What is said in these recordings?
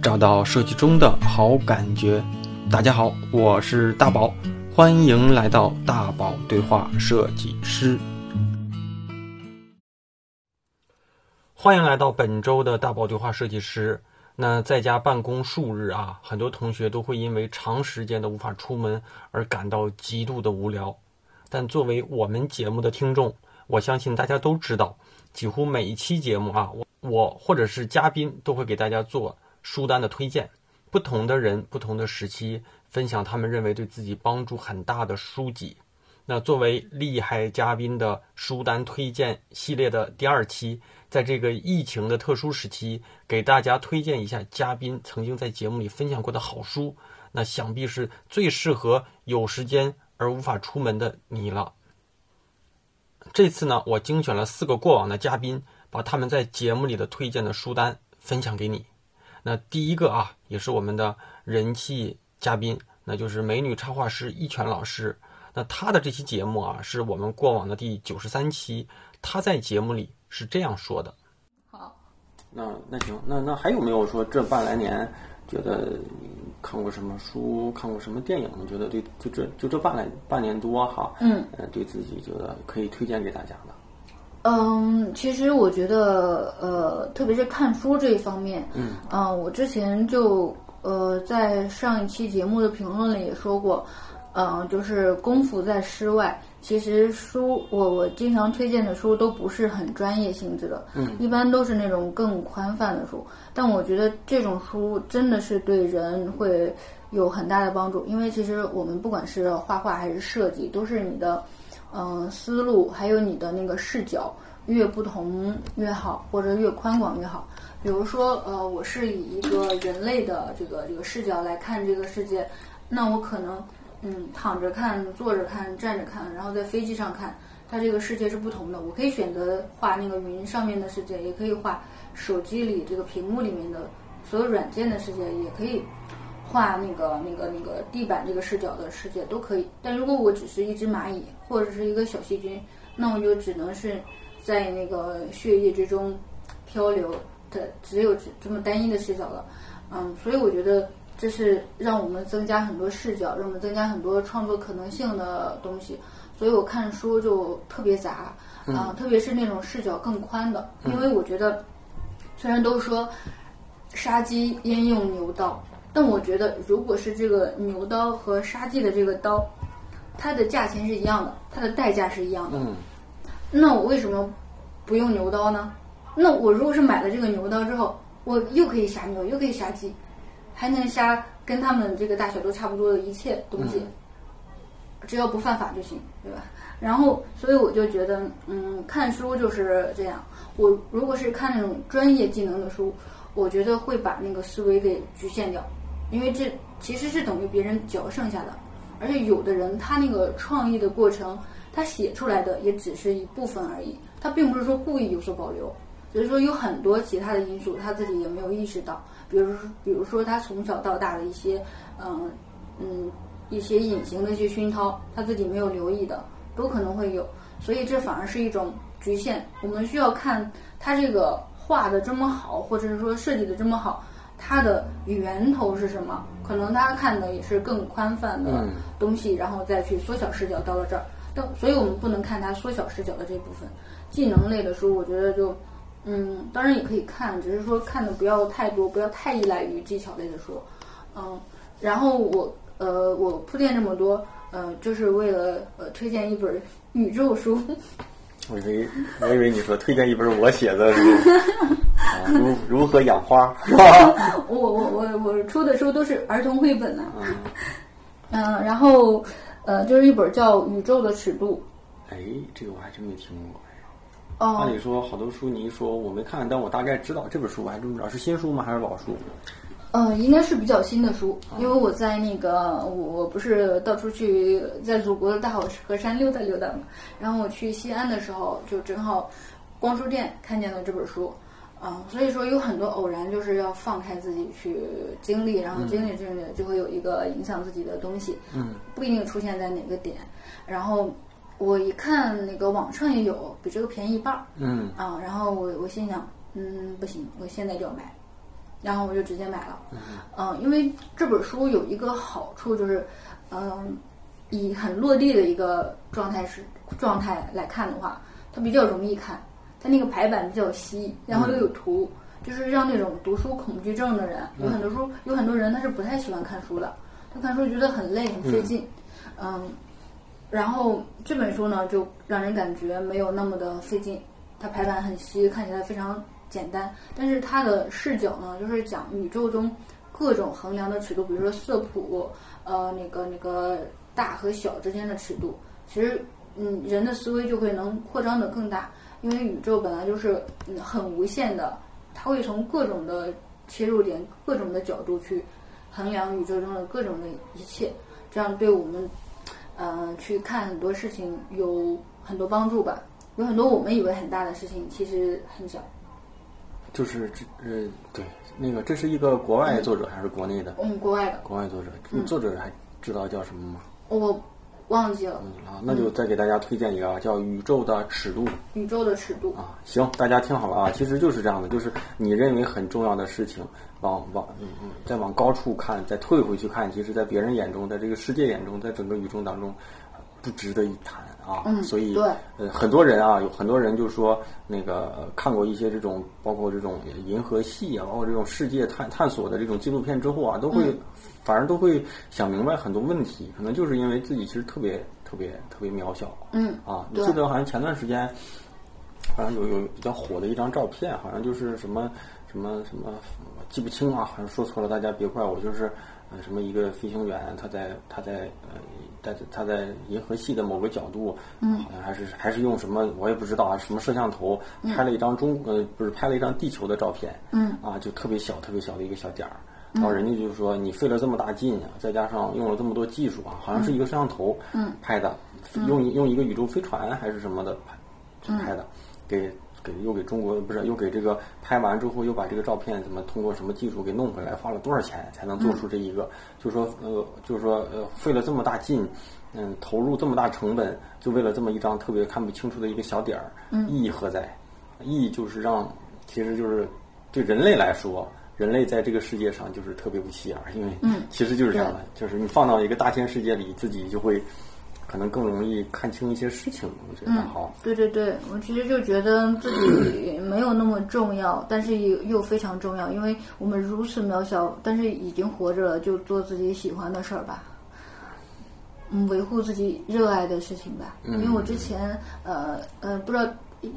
找到设计中的好感觉。大家好，我是大宝，欢迎来到大宝对话设计师。欢迎来到本周的大宝对话设计师。那在家办公数日啊，很多同学都会因为长时间的无法出门而感到极度的无聊。但作为我们节目的听众，我相信大家都知道，几乎每一期节目啊，我我或者是嘉宾都会给大家做书单的推荐。不同的人，不同的时期，分享他们认为对自己帮助很大的书籍。那作为厉害嘉宾的书单推荐系列的第二期，在这个疫情的特殊时期，给大家推荐一下嘉宾曾经在节目里分享过的好书。那想必是最适合有时间而无法出门的你了。这次呢，我精选了四个过往的嘉宾，把他们在节目里的推荐的书单分享给你。那第一个啊，也是我们的人气嘉宾，那就是美女插画师一泉老师。那他的这期节目啊，是我们过往的第九十三期。他在节目里是这样说的：好，那那行，那那还有没有说这半来年觉得看过什么书，看过什么电影？觉得对，就这就这半来半年多哈，嗯，呃，对自己觉得可以推荐给大家的。嗯，其实我觉得，呃，特别是看书这一方面，嗯，啊、我之前就呃在上一期节目的评论里也说过，嗯、就是功夫在诗外。其实书，我我经常推荐的书都不是很专业性质的，嗯，一般都是那种更宽泛的书。但我觉得这种书真的是对人会有很大的帮助，因为其实我们不管是画画还是设计，都是你的。嗯，思路还有你的那个视角越不同越好，或者越宽广越好。比如说，呃，我是以一个人类的这个这个视角来看这个世界，那我可能嗯躺着看、坐着看、站着看，然后在飞机上看，它这个世界是不同的。我可以选择画那个云上面的世界，也可以画手机里这个屏幕里面的所有软件的世界，也可以。画那个那个那个地板这个视角的世界都可以，但如果我只是一只蚂蚁或者是一个小细菌，那我就只能是在那个血液之中漂流的，只有这这么单一的视角了。嗯，所以我觉得这是让我们增加很多视角，让我们增加很多创作可能性的东西。所以我看书就特别杂啊、特别是那种视角更宽的，因为我觉得虽然都说杀鸡焉用牛刀。但我觉得，如果是这个牛刀和杀鸡的这个刀，它的价钱是一样的，它的代价是一样的。嗯，那我为什么不用牛刀呢？那我如果是买了这个牛刀之后，我又可以杀牛，又可以杀鸡，还能杀跟他们这个大小都差不多的一切东西，只要不犯法就行，对吧？然后，所以我就觉得，嗯，看书就是这样。我如果是看那种专业技能的书，我觉得会把那个思维给局限掉。因为这其实是等于别人嚼剩下的，而且有的人他那个创意的过程，他写出来的也只是一部分而已，他并不是说故意有所保留，所以说有很多其他的因素他自己也没有意识到，比如说比如说他从小到大的一些嗯嗯一些隐形的一些熏陶，他自己没有留意的，都可能会有，所以这反而是一种局限。我们需要看他这个画的这么好，或者是说设计的这么好。它的源头是什么？可能他看的也是更宽泛的东西，然后再去缩小视角到了这儿。但所以我们不能看它缩小视角的这部分。技能类的书，我觉得就，嗯，当然也可以看，只是说看的不要太多，不要太依赖于技巧类的书。嗯，然后我呃，我铺垫这么多，呃，就是为了呃推荐一本宇宙书。我以为我以为你说推荐一本我写的是 啊，如如何养花是吧？我我我我出的书都是儿童绘本呢、嗯，嗯，然后呃，就是一本叫《宇宙的尺度哎，这个我还真没听过。》哦按理说好多书你一说我没看，但我大概知道这本书，我还真不知道是新书吗还是老书？呃，应该是比较新的书，因为我在那个我我不是到处去在祖国的大好河山溜达溜达嘛，然后我去西安的时候就正好逛书店看见了这本书，啊、所以说有很多偶然，就是要放开自己去经历，然后经历经历就会有一个影响自己的东西，嗯，不一定出现在哪个点，然后我一看那个网上也有，比这个便宜一半儿，嗯。啊，然后我我心想，嗯，不行，我现在就要买。然后我就直接买了。嗯，因为这本书有一个好处就是，嗯，以很落地的一个状态是状态来看的话，它比较容易看，它那个排版比较稀，然后又有图，就是让那种读书恐惧症的人，有很多书有很多人他是不太喜欢看书的，他看书觉得很累很费劲，嗯，然后这本书呢就让人感觉没有那么的费劲，它排版很稀，看起来非常简单，但是它的视角呢就是讲宇宙中各种衡量的尺度，比如说色谱，呃，那个那个大和小之间的尺度，其实嗯，人的思维就会能扩张的更大，因为宇宙本来就是嗯很无限的，它会从各种的切入点、各种的角度去衡量宇宙中的各种的一切，这样对我们呃去看很多事情有很多帮助吧。有很多我们以为很大的事情，其实很小。就是这呃对那个这是一个国外作者还是国内的？嗯，国外的国外作者，作者还知道叫什么吗？我忘记了啊，那就再给大家推荐一个啊，叫《宇宙的尺度》。宇宙的尺度啊，行，大家听好了啊，其实就是这样的，就是你认为很重要的事情，往往嗯嗯，再往高处看，再退回去看，其实，在别人眼中，在这个世界眼中，在整个宇宙当中，不值得一谈啊。嗯，所以对，呃，很多人啊，有很多人就说那个、呃看过一些这种，包括这种银河系啊，包括这种世界探探索的这种纪录片之后啊，都会、嗯反而都会想明白很多问题，可能就是因为自己其实特别特别特别渺小。嗯啊，你记得好像前段时间，好像有有比较火的一张照片，好像就是什么什么什么，记不清啊，好像说错了，大家别怪我，就是呃什么一个飞行员，他在他在呃在他在银河系的某个角度，嗯，好像还是还是用什么我也不知道啊，什么摄像头拍了一张中呃不是拍了一张地球的照片，嗯，啊就特别小特别小的一个小点儿。然后人家就说你费了这么大劲啊，再加上用了这么多技术啊，好像是一个摄像头拍的，用用一个宇宙飞船还是什么的拍拍的，给给又给中国不是又给这个拍完之后又把这个照片怎么通过什么技术给弄回来，花了多少钱才能做出这一个？就说呃就是说呃费了这么大劲，嗯投入这么大成本，就为了这么一张特别看不清楚的一个小点儿，意义何在？意义就是让其实就是对人类来说。人类在这个世界上就是特别不起眼儿，因为其实就是这样的，就是你放到一个大千世界里，自己就会可能更容易看清一些事情。我觉得好，对对对，我其实就觉得自己没有那么重要，但是又又非常重要，因为我们如此渺小，但是已经活着了，就做自己喜欢的事儿吧。嗯，维护自己热爱的事情吧。因为我之前呃呃不知道，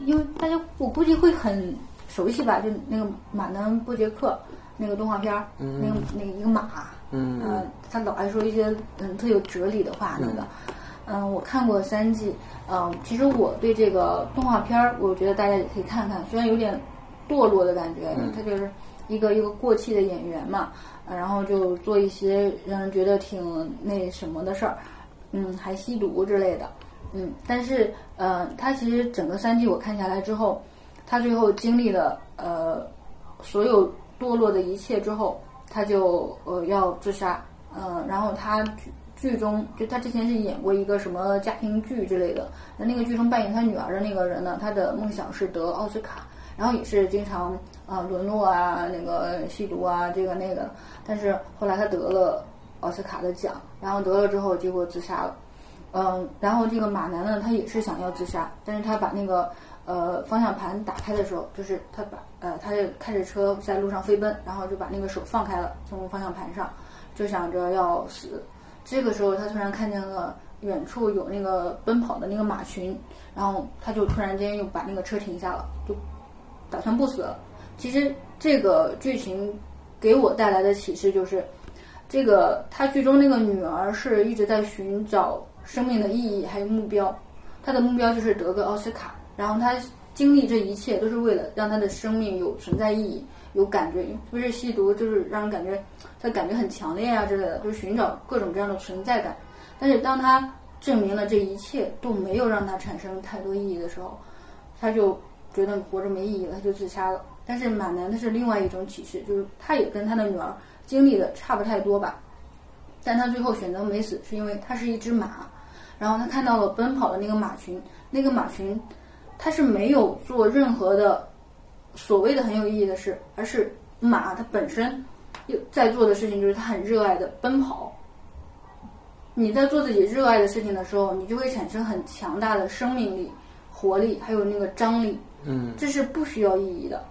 因为大家我估计会很熟悉吧，就那个马南波杰克那个动画片儿，那个那个一个马，嗯呃，他老爱说一些嗯特有哲理的话，那个。嗯，我看过三季。嗯，其实我对这个动画片儿，我觉得大家也可以看看，虽然有点堕落的感觉，他就是一个一个过气的演员嘛，呃然后就做一些让人觉得挺那什么的事儿，嗯，还吸毒之类的，嗯，但是呃，他其实整个三季我看下来之后，他最后经历了呃所有堕落的一切之后，他就呃要自杀，嗯、然后他剧中就他之前是演过一个什么家庭剧之类的，那那个剧中扮演他女儿的那个人呢，他的梦想是得奥斯卡，然后也是经常啊、沦落啊，那个吸毒啊，这个那个，但是后来他得了奥斯卡的奖，然后得了之后结果自杀了。嗯，然后这个马男呢，他也是想要自杀，但是他把那个呃方向盘打开的时候，就是他把呃他就开着车在路上飞奔，然后就把那个手放开了，从方向盘上，就想着要死。这个时候他突然看见了远处有那个奔跑的那个马群，然后他就突然间又把那个车停下了，就打算不死了。其实这个剧情给我带来的启示就是，这个他剧中那个女儿是一直在寻找生命的意义还有目标，她的目标就是得个奥斯卡，然后她经历这一切都是为了让她的生命有存在意义，有感觉，不是吸毒就是让人感觉他感觉很强烈啊之类的，就是寻找各种各样的存在感。但是当他证明了这一切都没有让他产生太多意义的时候，他就觉得活着没意义了，他就自杀了。但是马南他是另外一种启示，就是他也跟他的女儿经历的差不太多吧，但他最后选择没死，是因为他是一只马，然后他看到了奔跑的那个马群，那个马群，他是没有做任何的所谓的很有意义的事，而是马它本身又在做的事情就是它很热爱的奔跑。你在做自己热爱的事情的时候，你就会产生很强大的生命力、活力，还有那个张力。嗯，这是不需要意义的。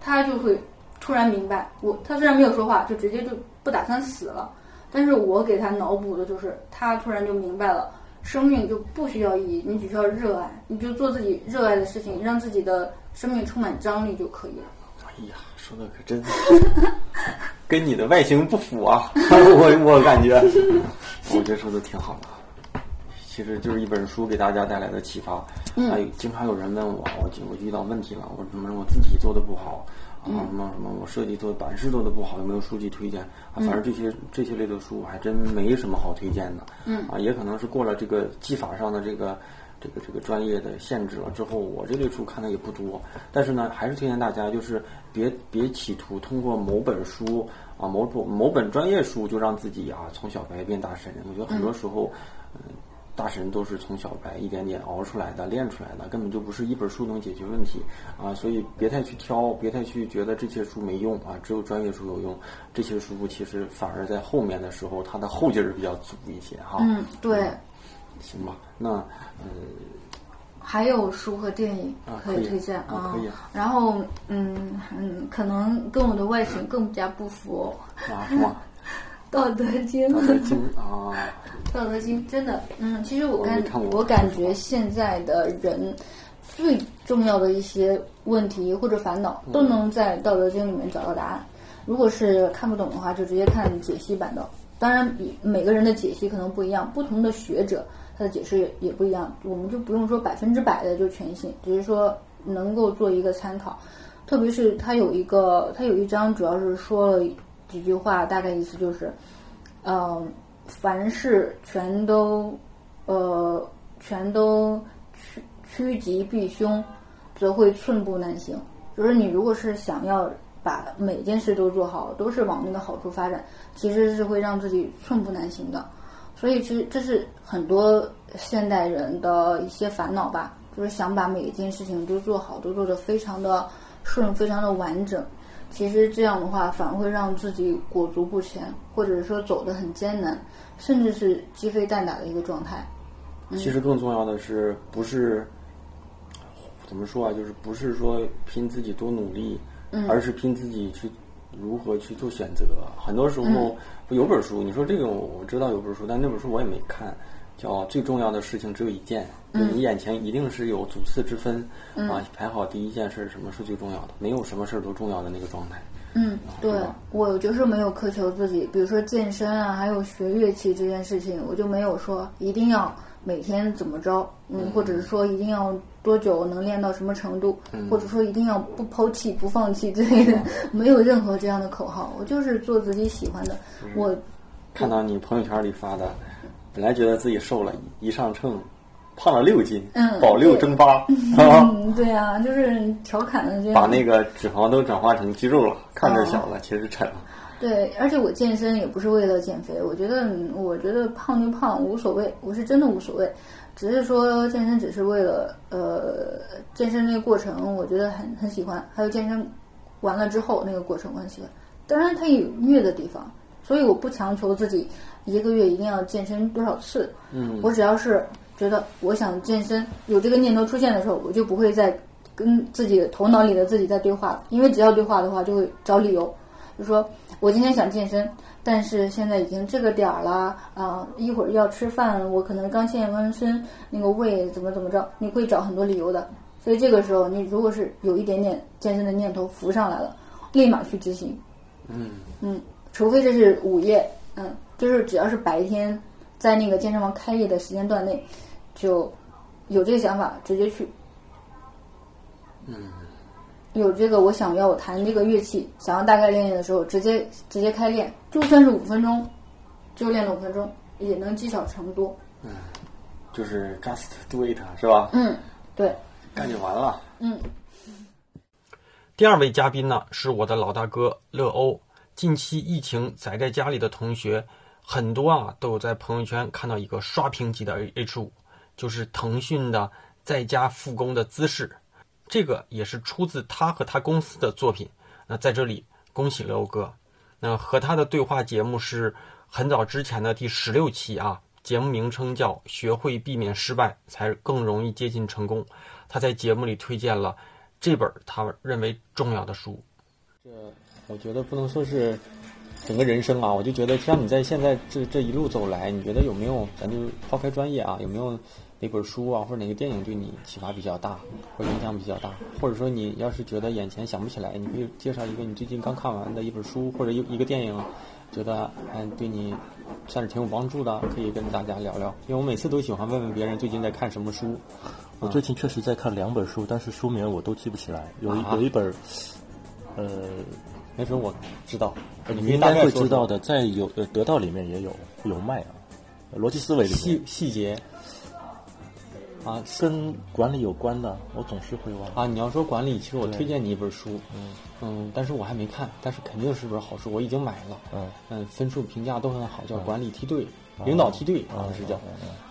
他就会突然明白，我他虽然没有说话，就直接就不打算死了，但是我给他脑补的就是，他突然就明白了，生命就不需要意义，你只需要热爱，你就做自己热爱的事情，让自己的生命充满张力就可以了。哎呀，说的可真是 跟你的外形不符啊！我我感觉，我觉得说的挺好的。其实就是一本书给大家带来的启发。嗯还有经常有人问我，我我遇到问题了，我怎么我自己做的不好啊，嗯什么什么我设计做版式做的不好，有没有书籍推荐啊？反正这些这些类的书我还真没什么好推荐的。嗯啊，也可能是过了这个技法上的这个这个这个专业的限制了之后，我这类书看的也不多。但是呢，还是推荐大家就是别别企图通过某本书啊某本某本专业书就让自己啊从小白变大神。我觉得很多时候，嗯。大神都是从小白一点点熬出来的、练出来的，根本就不是一本书能解决问题啊！所以别太去挑，别太去觉得这些书没用啊，只有专业书有用。这些书其实反而在后面的时候，它的后劲儿比较足一些哈。嗯，对。行吧，那呃，还有书和电影啊可以推荐啊可以然后嗯嗯，可能跟我的外形更加不符 道德经》。《道德经》啊，《道德经》真的，嗯，其实我感我没看我感觉现在的人最重要的一些问题或者烦恼，都能在《道德经》里面找到答案。如果是看不懂的话，就直接看解析版的。当然，比每个人的解析可能不一样，不同的学者他的解释也也不一样，我们就不用说百分之百的就全信，只是说能够做一个参考。特别是他有一个，他有一章主要是说了几句话，大概意思就是，嗯、凡事全都，呃，全都趋趋吉避凶，则会寸步难行。就是你如果是想要把每件事都做好，都是往那个好处发展，其实是会让自己寸步难行的。所以其实这是很多现代人的一些烦恼吧，就是想把每一件事情都做好，都做得非常的顺，非常的完整。其实这样的话，反而会让自己裹足不前，或者说走得很艰难，甚至是鸡飞蛋打的一个状态。其实更重要的是，不是怎么说啊？就是不是说拼自己多努力，而是拼自己去如何去做选择。很多时候，不有本书，你说这个我我知道有本书，但那本书我也没看，叫《最重要的事情只有一件》，就你眼前一定是有主次之分啊，排好第一件事，什么是最重要的？没有什么事儿都重要的那个状态。嗯，对我就是没有苛求自己，比如说健身啊，还有学乐器这件事情，我就没有说一定要每天怎么着，嗯，或者是说一定要多久能练到什么程度，或者说一定要不抛弃、不放弃之类的，没有任何这样的口号，我就是做自己喜欢的，我看到你朋友圈里发的，本来觉得自己瘦了，一上秤胖了六斤，嗯保六争八，对啊，就是调侃的这样，把那个脂肪都转化成肌肉了，看着小了，其实沉了。对，而且我健身也不是为了减肥，我觉得，嗯我觉得胖就胖无所谓，我是真的无所谓，只是说健身只是为了，呃，健身那个过程，我觉得很很喜欢，还有健身完了之后那个过程我很喜欢，当然它有虐的地方，所以我不强求自己一个月一定要健身多少次，嗯，我只要是觉得我想健身，有这个念头出现的时候，我就不会再跟自己头脑里的自己在对话了，因为只要对话的话，就会找理由，就说我今天想健身，但是现在已经这个点儿了，啊、一会儿要吃饭，我可能刚健完身，那个胃怎么怎么着，你会找很多理由的。所以这个时候，你如果是有一点点健身的念头浮上来了，立马去执行。嗯。嗯，除非这是午夜，嗯，就是只要是白天在那个健身房开业的时间段内，就有这个想法，直接去。嗯，有这个我想要弹这个乐器，想要大概练练的时候，直接直接开练，就算是五分钟，就练了五分钟，也能积少成多。嗯就是 just do it 是吧？嗯，对，干就完了。嗯，第二位嘉宾呢是我的老大哥乐欧。近期疫情宅在家里的同学很多啊，都有在朋友圈看到一个刷屏级的 H 五，就是腾讯的在家复工的姿势。这个也是出自他和他公司的作品。那在这里恭喜刘哥。那和他的对话节目是很早之前的第十六期啊，节目名称叫《学会避免失败，才更容易接近成功》。他在节目里推荐了这本他认为重要的书。这我觉得不能说是整个人生啊，我就觉得像你在现在这这一路走来，你觉得有没有？咱就抛开专业啊，有没有哪本书啊，或者哪个电影对你启发比较大，或者影响比较大？或者说你要是觉得眼前想不起来，你可以介绍一个你最近刚看完的一本书或者一一个电影，觉得嗯对你算是挺有帮助的，可以跟大家聊聊。因为我每次都喜欢问问别人最近在看什么书。我最近确实在看两本书，但是书名我都记不起来。有一啊有一本，呃，没准我知道，你应该会知道的，在有呃得到里面也有有卖啊，逻辑思维里细面细节啊跟管理有关的，我总是会忘。啊！你要说管理，其实我推荐你一本书，嗯嗯，但是我还没看，但是肯定是本好书，我已经买了。嗯，嗯，分数评价都很好，叫《嗯管理梯队》，领导梯队好像是叫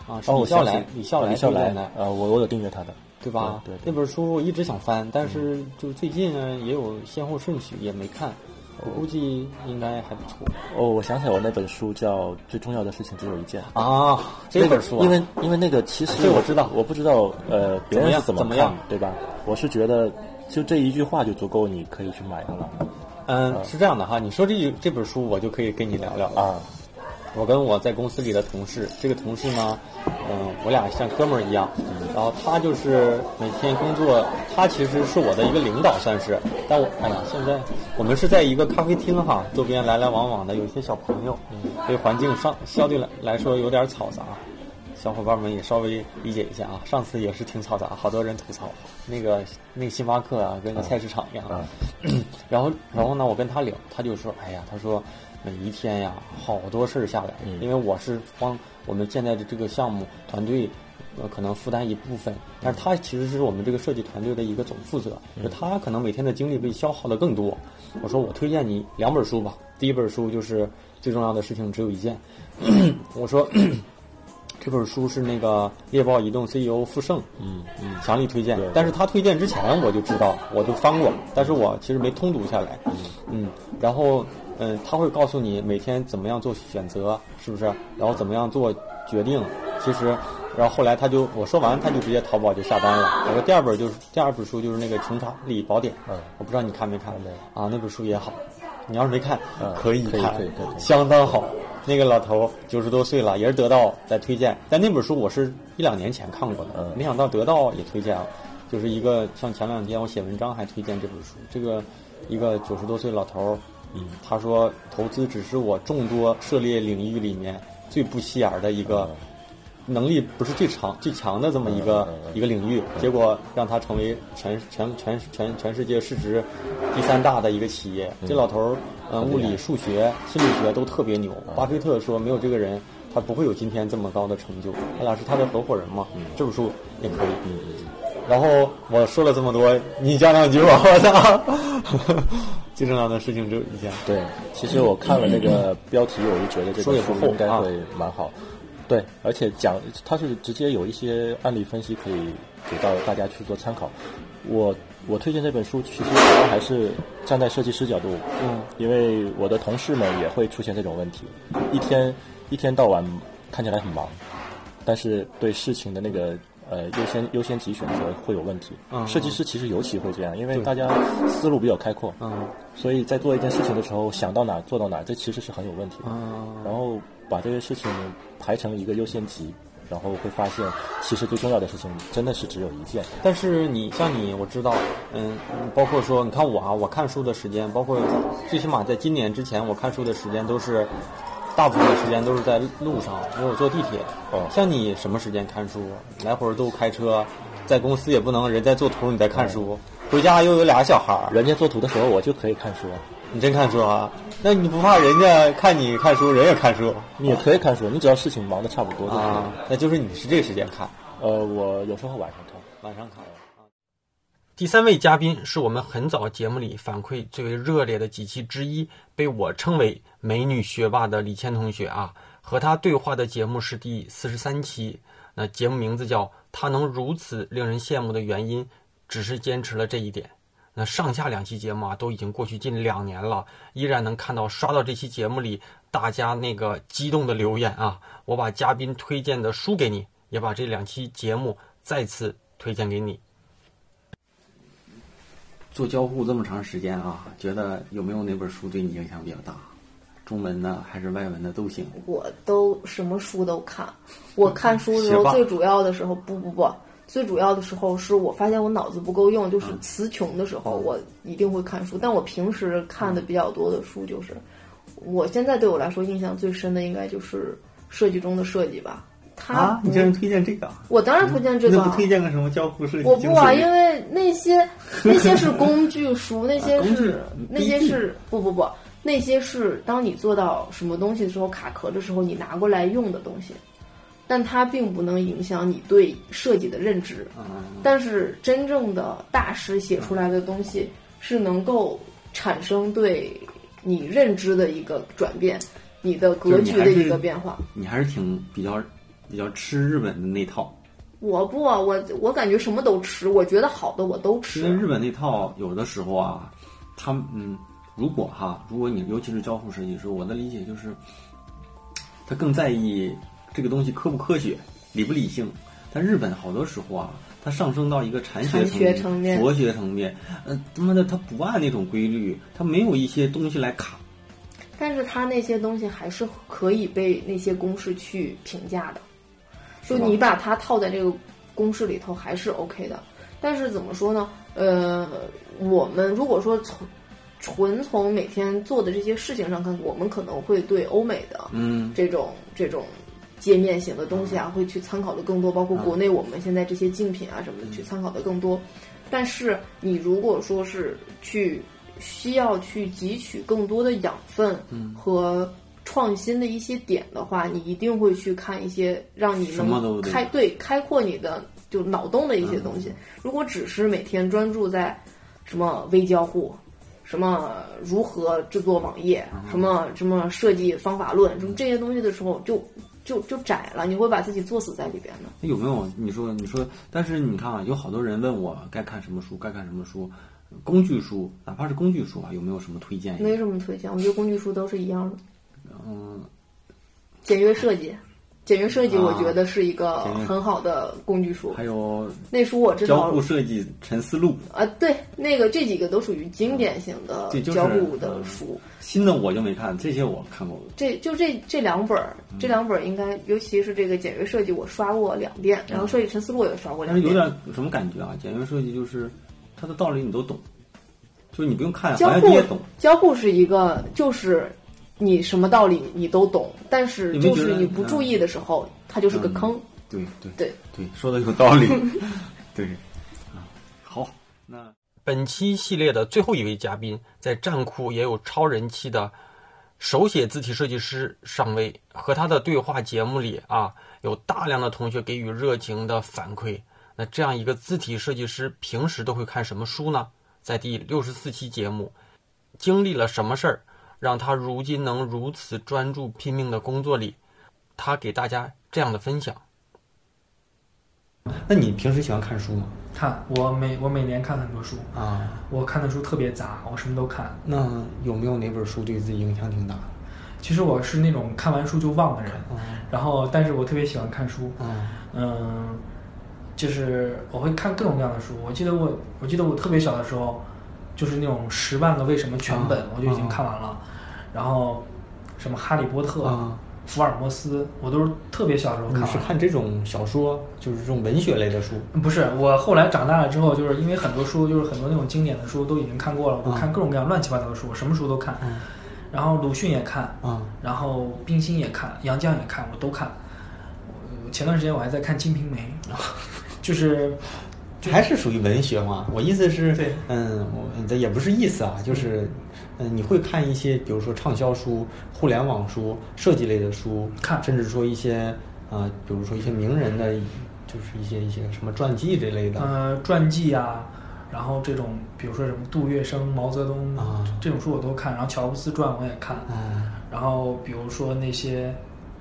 啊，李笑来李笑来李笑来推荐的，呃，我我有订阅他的，对吧？对对对那本书我一直想翻，但是就最近呢也有先后顺序，也没看。我估计应该还不错哦，我想起来我那本书叫《最重要的事情只有一件》。啊。这本书啊，因为因为那个其实这我知道我不知道呃别人是怎么怎么样看，对吧？我是觉得就这一句话就足够，你可以去买它了嗯是这样的哈，你说这一这本书，我就可以跟你聊聊了。啊。我跟我在公司里的同事，这个同事呢，嗯，我俩像哥们儿一样。然后他就是每天工作，他其实是我的一个领导，算是。但我哎呀，现在我们是在一个咖啡厅哈，周边来来往往的有一些小朋友，所以环境上相对来来说有点嘈杂，小伙伴们也稍微理解一下啊。上次也是挺嘈杂，好多人吐槽那个那个星巴克啊，跟个菜市场一样。然后然后呢，我跟他聊，他就说，哎呀，他说。每一天呀，好多事儿下来，嗯因为我是帮我们现在的这个项目团队，呃，可能负担一部分，但是他其实是我们这个设计团队的一个总负责，就他可能每天的精力被消耗的更多。我说我推荐你两本书吧，第一本书就是最重要的事情只有一件，我说 这本书是那个猎豹移动 CEO 傅盛，嗯嗯强力推荐。但是他推荐之前我就知道，我就翻过，但是我其实没通读下来。嗯，然后嗯，他会告诉你每天怎么样做选择，是不是？然后怎么样做决定。其实，然后后来他就我说完，他就直接淘宝就下单了。我说第二本就是第二本书就是那个《穷查理宝典》，嗯我不知道你看没看没啊？那本书也好，你要是没看，嗯可以可以看，相当好。那个老头九十多岁了，也是得到在推荐，但那本书我是一两年前看过的，嗯没想到得到也推荐了，就是一个像前两天我写文章还推荐这本书，这个一个九十多岁老头儿，嗯，他说投资只是我众多涉猎领域里面最不起眼儿的一个。能力不是最强最强的这么一个、嗯嗯嗯一个领域，结果让他成为全全全全全世界市值第三大的一个企业。这老头儿，嗯，物理、数学、心理学都特别牛。巴菲特说，没有这个人，他不会有今天这么高的成就。他俩是他的合伙人嘛，这本书也可以。嗯然后我说了这么多，你讲两句吧，我操！最重要的事情只有一件。对，其实我看了那个标题，我就觉得这书也不厚本书应该啊会蛮好。对，而且讲它是直接有一些案例分析可以给到大家去做参考。我我推荐这本书，其实主要还是站在设计师角度，嗯，因为我的同事们也会出现这种问题，一天一天到晚看起来很忙，但是对事情的那个呃优先优先级选择会有问题。嗯设计师其实尤其会这样，因为大家思路比较开阔，嗯所以在做一件事情的时候，想到哪做到哪，这其实是很有问题的。嗯然后把这些事情排成一个优先级，然后会发现，其实最重要的事情真的是只有一件。但是你像你，我知道，嗯，包括说，你看我啊，我看书的时间，包括最起码在今年之前，我看书的时间都是大部分的时间都是在路上，因为我坐地铁。哦像你什么时间看书？来回都开车，在公司也不能人在做图你在看书，回家又有俩小孩儿，人家做图的时候，我就可以看书啊，你真看书啊？那你不怕人家看你看书，人也看书你也可以看书，你只要事情忙的差不多就可以。啊？那就是你是这个时间看，呃，我有时候晚上看。晚上看。第三位嘉宾是我们很早节目里反馈最为热烈的几期之一，被我称为“美女学霸”的李谦同学啊。和他对话的节目是第四十三期，那节目名字叫《他能如此令人羡慕的原因，只是坚持了这一点》。那上下两期节目啊，都已经过去近两年了，依然能看到刷到这期节目里大家那个激动的留言啊！我把嘉宾推荐的书给你，也把这两期节目再次推荐给你。做交互这么长时间啊，觉得有没有哪本书对你影响比较大？中文的还是外文的都行。我都什么书都看。我看书的时候，最主要的时候，不不不，最主要的时候是我发现我脑子不够用，就是词穷的时候，我一定会看书。但我平时看的比较多的书，就是我现在对我来说印象最深的，应该就是设计中的设计吧。啊，你竟然推荐这个？我当然推荐这个。那不推荐个什么交互设计？我不啊，因为那些 那些是工具书，那些是那些是不不不，那些是当你做到什么东西的时候卡壳的时候，你拿过来用的东西，但它并不能影响你对设计的认知。但是真正的大师写出来的东西是能够产生对你认知的一个转变，你的格局的一个变化。你还是挺比较。比较吃日本的那套，我不，我我感觉什么都吃，我觉得好的我都吃。因为日本那套有的时候啊，他嗯，如果哈，如果你尤其是交互设计师，我的理解就是，他更在意这个东西科不科学、理不理性。但日本好多时候啊，它上升到一个禅学层面、佛学层面，呃，他妈的，他不按那种规律，他没有一些东西来卡。但是他那些东西还是可以被那些公式去评价的。就你把它套在这个公式里头还是 OK 的，但是怎么说呢？呃，我们如果说从纯从每天做的这些事情上看，我们可能会对欧美的嗯这种这种界面型的东西啊，会去参考的更多，包括国内我们现在这些竞品啊什么的去参考的更多。但是你如果说是去需要去汲取更多的养分和。创新的一些点的话，你一定会去看一些让你能开对开阔你的就脑洞的一些东西。如果只是每天专注在什么微交互、什么如何制作网页、什么什么设计方法论，什么这些东西的时候，就就就窄了，你会把自己作死在里边的。有没有你说你说？但是你看啊，有好多人问我该看什么书，该看什么书，工具书，哪怕是工具书啊，有没有什么推荐？没什么推荐，我觉得工具书都是一样的。嗯，简约设计，简约设计，我觉得是一个很好的工具书。还有那书我知道，交互设计陈思路啊，对，那个这几个都属于经典型的交互的书。新的我就没看，这些我看过。这就这这两本儿，这两本儿应该，尤其是这个简约设计，我刷过两遍，然后设计陈思路也刷过两遍。有点什么感觉啊？简约设计就是它的道理你都懂，就是你不用看，交互也懂。交互是一个就是。你什么道理你都懂，但是就是你不注意的时候，它就是个坑。对对对对，说的有道理。对，啊，好，那本期系列的最后一位嘉宾，在站酷也有超人气的手写字体设计师上位，和他的对话节目里啊，有大量的同学给予热情的反馈。那这样一个字体设计师，平时都会看什么书呢？在第六十四期节目，经历了什么事儿？让他如今能如此专注拼命的工作里，他给大家这样的分享。那你平时喜欢看书吗？看，我每我每年看很多书啊。我看的书特别杂，我什么都看。那有没有哪本书对自己影响挺大？其实我是那种看完书就忘的人，然后但是我特别喜欢看书。嗯，就是我会看各种各样的书。我记得我我记得我特别小的时候。就是那种十万个为什么全本，我就已经看完了。然后，什么哈利波特、福尔摩斯，我都是特别小时候看。你是看这种小说，就是这种文学类的书？不是，我后来长大了之后，就是因为很多书，就是很多那种经典的书都已经看过了，我看各种各样乱七八糟的书，什么书都看。然后鲁迅也看，然后冰心也看，杨绛也看，我都看。前段时间我还在看《金瓶梅》，就是。还是属于文学嘛？我意思是，嗯，我这也不是意思啊，就是，嗯，你会看一些，比如说畅销书、互联网书、设计类的书，看，甚至说一些，呃，比如说一些名人的，就是一些一些什么传记这类的，呃，传记啊，然后这种，比如说什么杜月笙、毛泽东啊，这种书我都看，然后乔布斯传我也看，然后比如说那些，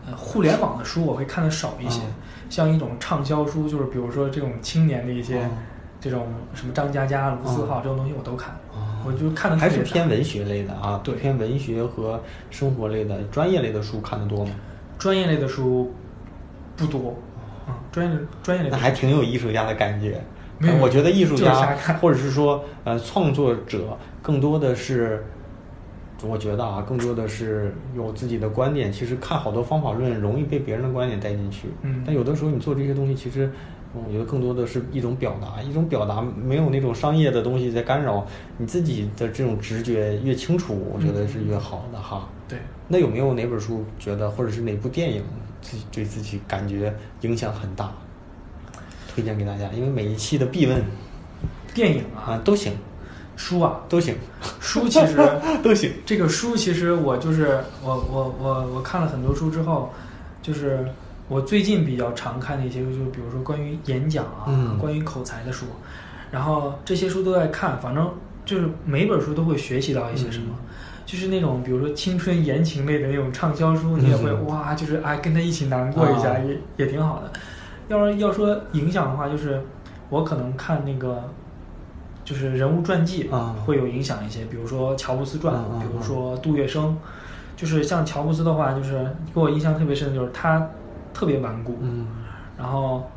呃，互联网的书我会看的少一些。像一种畅销书，就是比如说这种青年的一些，这种什么张嘉佳、卢思浩这种东西我都看，我就看的还是偏文学类的啊，对偏文学和生活类的、专业类的书看的多吗？专业类的书不多，嗯，专业专业类的那还挺有艺术家的感觉。没有呃我觉得艺术家或者是说呃创作者更多的是，我觉得啊，更多的是有自己的观点。其实看好多方法论容易被别人的观点带进去，嗯但有的时候你做这些东西，其实我觉得更多的是一种表达，一种表达没有那种商业的东西在干扰你自己的这种直觉越清楚，我觉得是越好的哈。对。那有没有哪本书觉得，或者是哪部电影自己对自己感觉影响很大，推荐给大家？因为每一期的必问电影啊、啊都行，书啊，都行，书其实 都行。这个书其实我就是我我我我看了很多书之后，就是我最近比较常看的一些书，就比如说关于演讲啊，嗯关于口才的书，然后这些书都在看，反正就是每本书都会学习到一些什么。就是那种，比如说青春言情类的那种畅销书，你也会、嗯哇，就是哎，跟他一起难过一下，啊也也挺好的。要是要说影响的话，就是我可能看那个就是人物传记啊。会有影响一些，比如说乔布斯传，比如说杜月笙。就是像乔布斯的话，就是给我印象特别深的就是他特别顽固，嗯。然后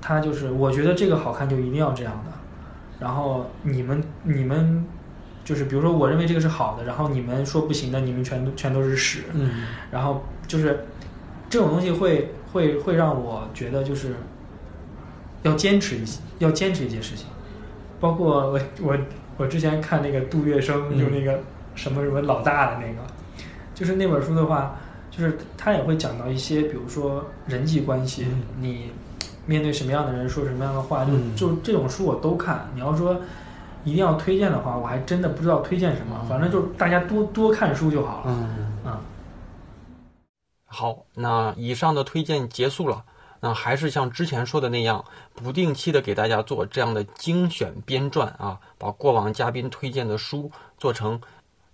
他就是我觉得这个好看就一定要这样的，然后你们你们就是比如说我认为这个是好的，然后你们说不行的，你们全都全都是屎，嗯。然后就是这种东西会会会让我觉得就是要坚持一些，要坚持一些事情，包括我我我之前看那个杜月笙，嗯就那个什么什么老大的那个，就是那本书的话，就是他也会讲到一些，比如说人际关系，嗯你面对什么样的人说什么样的话，就嗯就这种书我都看。你要说一定要推荐的话，我还真的不知道推荐什么，反正就是大家多多看书就好了。嗯。啊、好，那以上的推荐结束了。那还是像之前说的那样，不定期的给大家做这样的精选编撰啊，把过往嘉宾推荐的书做成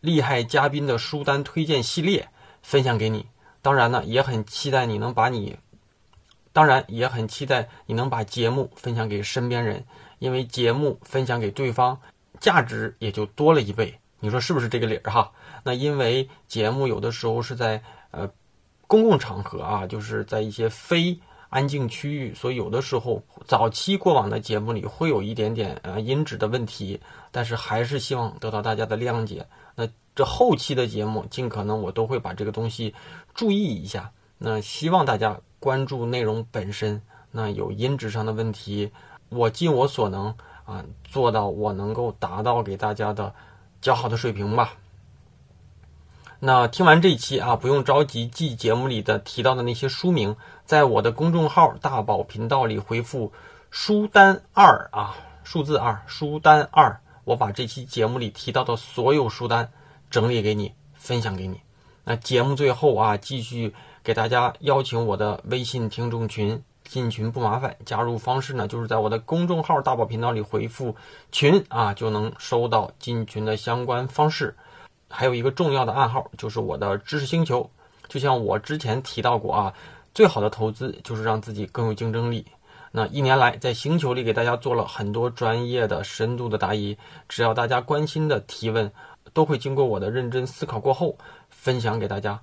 厉害嘉宾的书单推荐系列，分享给你。当然呢，也很期待你能把你，当然也很期待你能把节目分享给身边人，因为节目分享给对方，价值也就多了一倍。你说是不是这个理儿哈？那因为节目有的时候是在呃公共场合啊，就是在一些非安静区域，所以有的时候早期过往的节目里会有一点点呃音质的问题，但是还是希望得到大家的谅解。那这后期的节目，尽可能我都会把这个东西注意一下。那希望大家关注内容本身。那有音质上的问题，我尽我所能啊，做到我能够达到给大家的较好的水平吧。那听完这一期啊，不用着急记节目里的提到的那些书名，在我的公众号“大宝频道”里回复“书单二”啊，数字二，书单二，我把这期节目里提到的所有书单整理给你，分享给你。那节目最后啊，继续给大家邀请我的微信听众群，进群不麻烦，加入方式呢，就是在我的公众号“大宝频道”里回复“群”啊，就能收到进群的相关方式。还有一个重要的暗号，就是我的知识星球。就像我之前提到过啊，最好的投资就是让自己更有竞争力。那一年来，在星球里给大家做了很多专业的、深度的答疑，只要大家关心的提问，都会经过我的认真思考过后，分享给大家。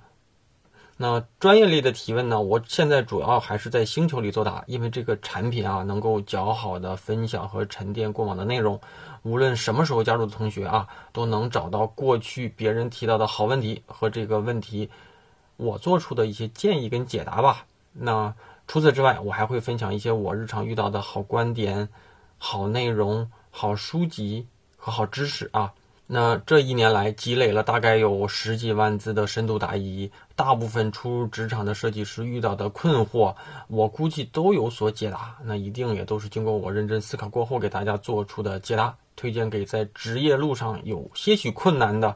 那专业类的提问呢，我现在主要还是在星球里作答，因为这个产品啊，能够较好的分享和沉淀过往的内容。无论什么时候加入的同学啊，都能找到过去别人提到的好问题和这个问题我做出的一些建议跟解答吧。那除此之外，我还会分享一些我日常遇到的好观点、好内容、好书籍和好知识啊。那这一年来积累了大概有十几万字的深度答疑，大部分初入职场的设计师遇到的困惑，我估计都有所解答。那一定也都是经过我认真思考过后给大家做出的解答，推荐给在职业路上有些许困难的、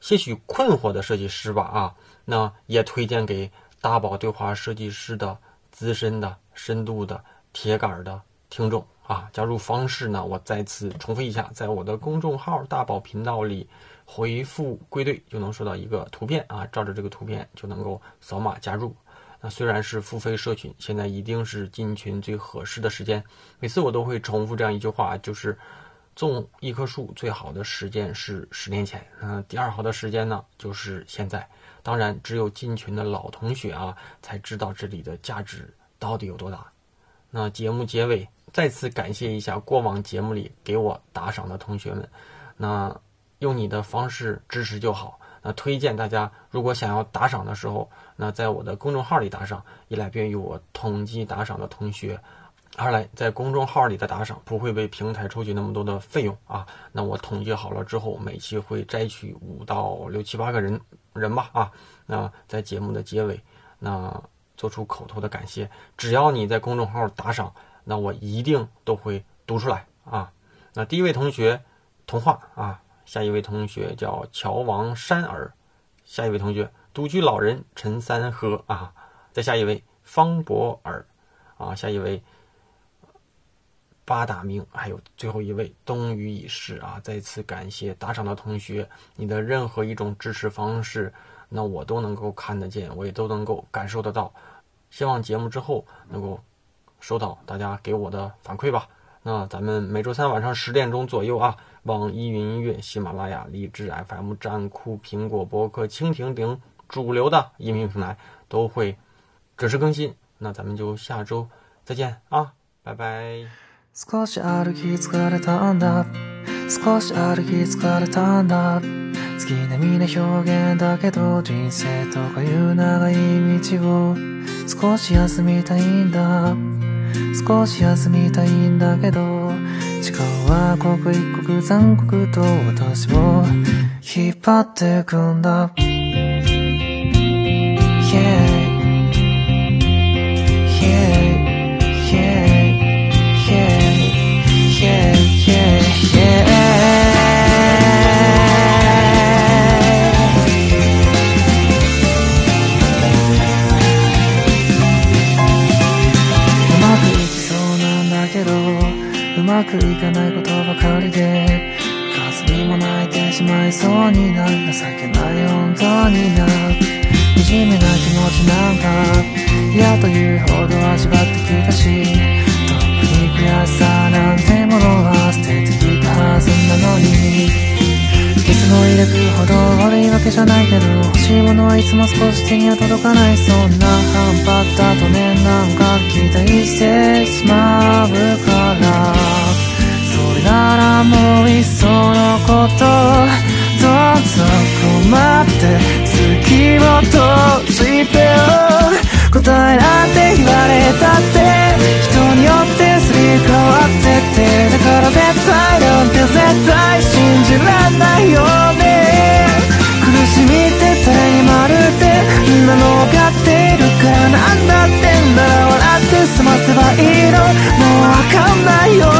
些许困惑的设计师吧啊。那也推荐给大宝对话设计师的资深的、深度的、铁杆的听众。啊，加入方式呢？我再次重复一下，在我的公众号“大宝频道”里回复“归队”，就能收到一个图片啊，照着这个图片就能够扫码加入。那虽然是付费社群，现在一定是进群最合适的时间。每次我都会重复这样一句话，就是种一棵树最好的时间是十年前，那第二好的时间呢就是现在。当然，只有进群的老同学啊，才知道这里的价值到底有多大。那节目结尾，再次感谢一下过往节目里给我打赏的同学们。那用你的方式支持就好。那推荐大家，如果想要打赏的时候，那在我的公众号里打赏，一来便于我统计打赏的同学，二来在公众号里的打赏不会被平台抽取那么多的费用啊。那我统计好了之后，每期会摘取五到六七八个人人吧啊。那在节目的结尾，那做出口头的感谢，只要你在公众号打赏，那我一定都会读出来啊。那第一位同学，童话啊。下一位同学叫乔王山儿，下一位同学独居老人陈三和啊，再下一位方博尔啊，下一位八大明，还有最后一位冬雨已逝啊！再次感谢打赏的同学，你的任何一种支持方式，那我都能够看得见，我也都能够感受得到。希望节目之后能够收到大家给我的反馈吧。那咱们每周三晚上十点钟左右啊。网易云音乐、喜马拉雅、荔枝 FM、站酷、苹果播客、蜻蜓等主流的音频平台都会准时更新。那咱们就下周再见啊，拜拜。少し歩き疲れたんだ少し歩き疲れたんだ月並みな表現だけど人生とかいう長い道を少し休みたいんだ 少し休みたいんだけど時間は刻一刻残酷と私を引っ張ってくんだ。Yeah Yeah Yeah Yeah Yeah Yeah まくいかないことばかりで数にも泣いてしまいそうになる情けない本当にな惨めな気持ちなんか嫌というほど味わってきたし特に悔しさなんてものは捨ててきたはずなのに。いつも入れくほど悪いわけじゃないけど欲しいものはいつも少し手には届かないそんな半端だとねなんか期待してしまうから。からもういっそのことどうぞ困って月を閉じてよ。答えなんて言われたって人によってすり替わっててだから絶対なんて絶対信じらんないよね。苦しみって誰にまるでみんなの分かっているからなんだってんなら笑って済ませばいいの。もうわかんないよ。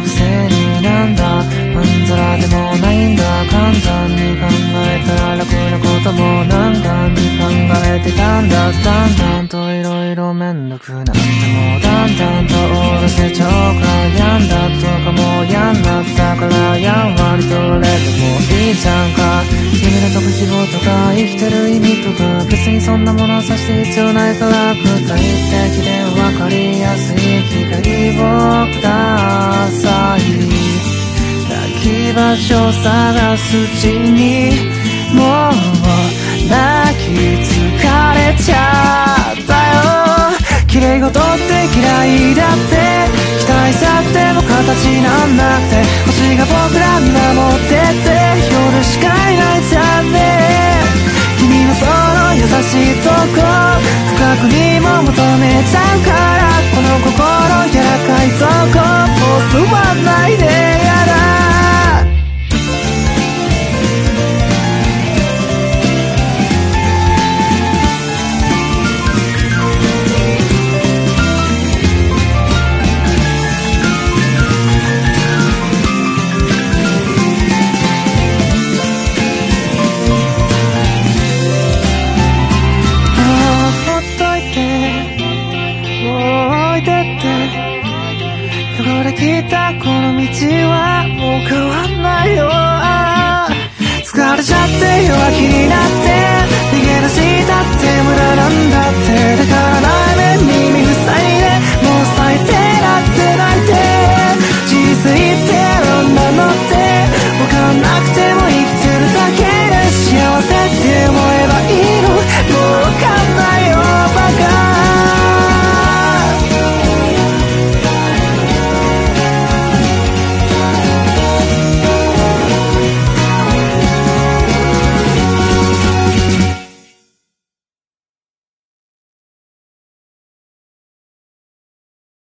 くせになんだ。まんざらでもないんだ。簡単に考えたら楽なことも難関に考えてたんだ。だんだんといろいろめんどくなってもだんだんとおろせちゃうからだからやんわりとれてもいいじゃんか君の特希望とか生きてる意味とか別にそんなものはさして必要ないから具体的で分かりやすい機会をください泣き場所探すうちにもう泣き疲れちゃった仕事って嫌いだって期待さっても形なんなくて星が僕ら見守ってって夜しかいないじゃんね君のその優しいとこ深くにも求めちゃうからこの心柔らかいとこ押すわないでやら。